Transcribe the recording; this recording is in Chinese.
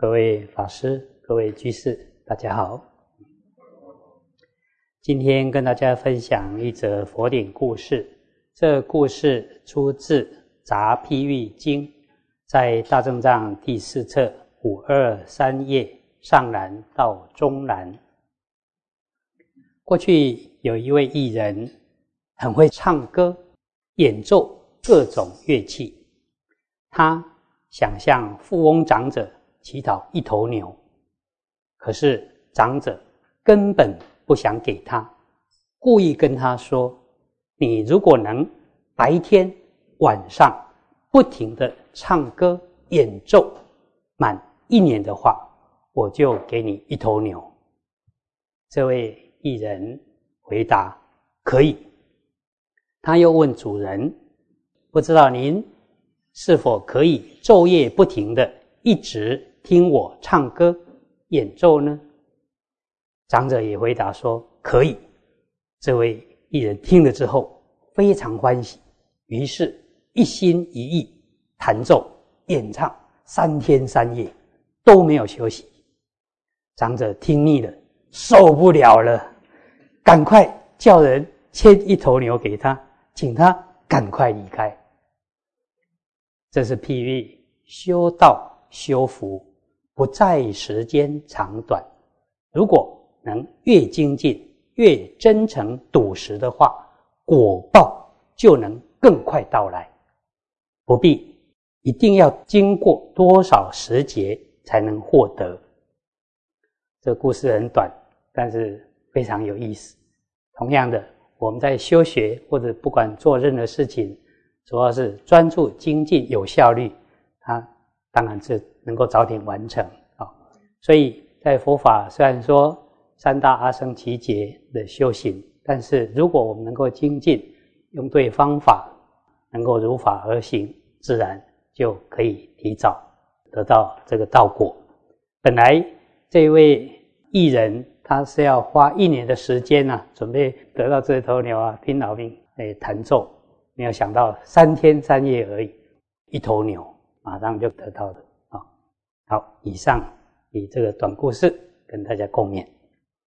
各位法师、各位居士，大家好。今天跟大家分享一则佛典故事。这故事出自《杂譬喻经》，在大正藏第四册五二三页上南到中南。过去有一位艺人，很会唱歌，演奏各种乐器。他想向富翁长者祈祷一头牛，可是长者根本不想给他，故意跟他说：“你如果能白天晚上不停的唱歌演奏满一年的话，我就给你一头牛。”这位艺人回答：“可以。”他又问主人：“不知道您？”是否可以昼夜不停的一直听我唱歌演奏呢？长者也回答说：“可以。”这位艺人听了之后非常欢喜，于是一心一意弹奏演唱三天三夜都没有休息。长者听腻了，受不了了，赶快叫人牵一头牛给他，请他赶快离开。这是譬喻修道修福，不在时间长短。如果能越精进、越真诚笃实的话，果报就能更快到来，不必一定要经过多少时节才能获得。这故事很短，但是非常有意思。同样的，我们在修学或者不管做任何事情。主要是专注精进有效率，它当然是能够早点完成啊。所以在佛法虽然说三大阿僧祇劫的修行，但是如果我们能够精进，用对方法，能够如法而行，自然就可以提早得到这个道果。本来这位艺人他是要花一年的时间呢，准备得到这头牛啊，拼老命来弹奏。没有想到三天三夜而已，一头牛马上就得到的啊！好，以上以这个短故事跟大家共勉。